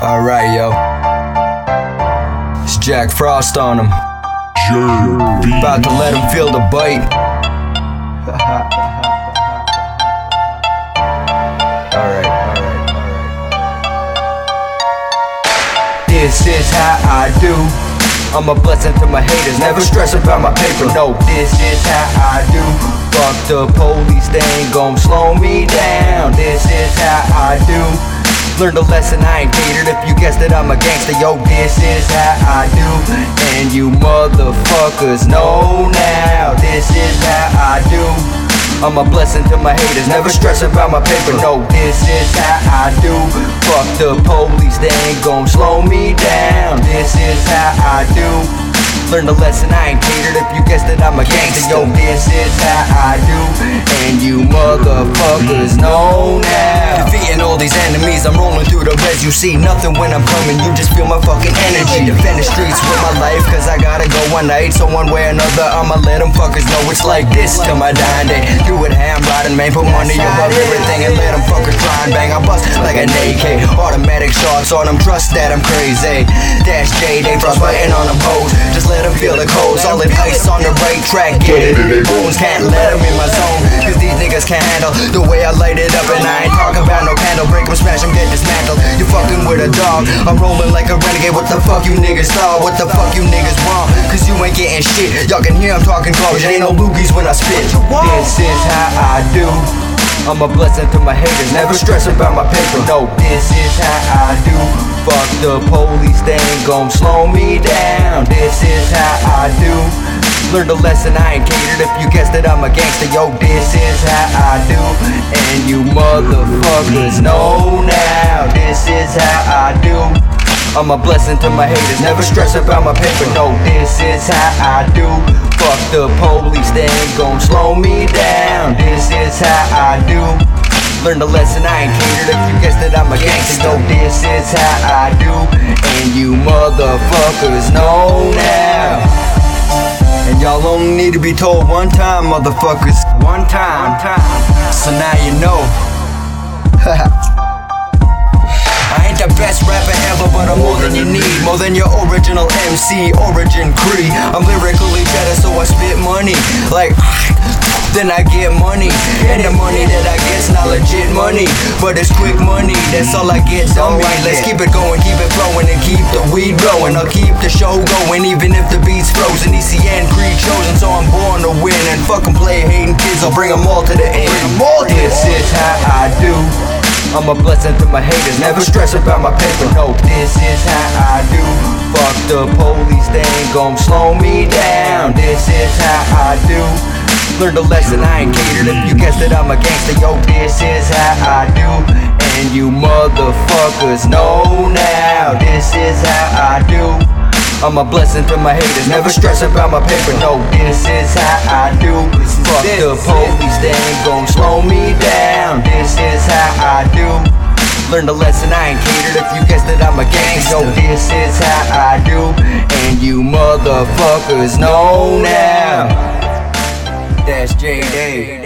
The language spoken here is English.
Alright, yo. It's Jack Frost on him. About to let him feel the bite. alright, alright, alright. This is how I do. I'm a blessing to my haters, never stress about my paper. No, this is how I do. Fuck the police, they ain't gon' slow me down. This is how I do. Learned a lesson, I ain't catered If you guessed that I'm a gangster, yo, this is how I do And you motherfuckers know now This is how I do I'm a blessing to my haters, never stress about my paper No, this is how I do Fuck the police, they ain't gon' slow me down This is how I do. Learn the lesson, I ain't catered. If you guessed that I'm a gangster, yo, this is how I do. And you motherfuckers know now all these enemies, I'm rolling through the res You see nothing when I'm coming, you just feel my fucking energy. Defend the streets with my life, cause I gotta go one night. So one way or another, I'ma let them fuckers know it's like this Till my dying day, do it ham riding, man. Put money above everything and let them fuckers try and bang. I bust like an AK, automatic shots on them, trust that I'm crazy. Dash J, they frostbiting on the pose Just let them feel the cold, solid ice on the right track. Get it, bones can't let them in my zone niggas can't handle. The way I light it up And I ain't talking about no candle, break them, smash them, get dismantled. You fucking with a dog, I'm rolling like a renegade. What the fuck you niggas thought, what the fuck you niggas want? Cause you ain't getting shit, y'all can hear I'm talking garbage. Ain't no loogies when I spit. This is how I do. I'm a blessing to my haters, never stress about my paper. No, this is how I do. Fuck the police, they ain't gon' slow me down. This is how I do. Learned a lesson, I ain't catered. If you guessed that I'm a gangster, yo, this is how I do. And you motherfuckers know now. This is how I do. I'm a blessing to my haters, never stress about my paper. No, this is how I do. Fuck the police, they ain't gon' slow me down. This is how I do. Learn the lesson, I ain't catered. If you guessed that I'm a gangster, no, this is how I do. And you motherfuckers know now. Y'all only need to be told one time, motherfuckers. One time. time So now you know. I ain't the best rapper ever, but I'm more than you need. More than your original MC, Origin Cree. I'm lyrically better, so I spit money. Like, then I get money. And the money that I get's not legit money, but it's quick money. That's all I get, dummy. Let's keep it going, keep it flowing, and keep the weed blowing. I'll keep the show going, even if the beat's Fucking play hating kids, I'll bring them all to the end. This is how I do. I'm a blessing to my haters, never stress about my paper. No, this is how I do. Fuck the police, they ain't gon' slow me down. This is how I do. Learn the lesson, I ain't catered. If you guessed that I'm a gangster, yo, this is how I do. And you motherfuckers know now. This is how I do. I'm a blessing to my haters, never stress about my paper. No, this is how I do. Fuck the police, they ain't gon' slow me down. This is how I do. Learn the lesson, I ain't catered. If you guessed that I'm a gangster, yo, this is how I do. And you motherfuckers know now. That's JD.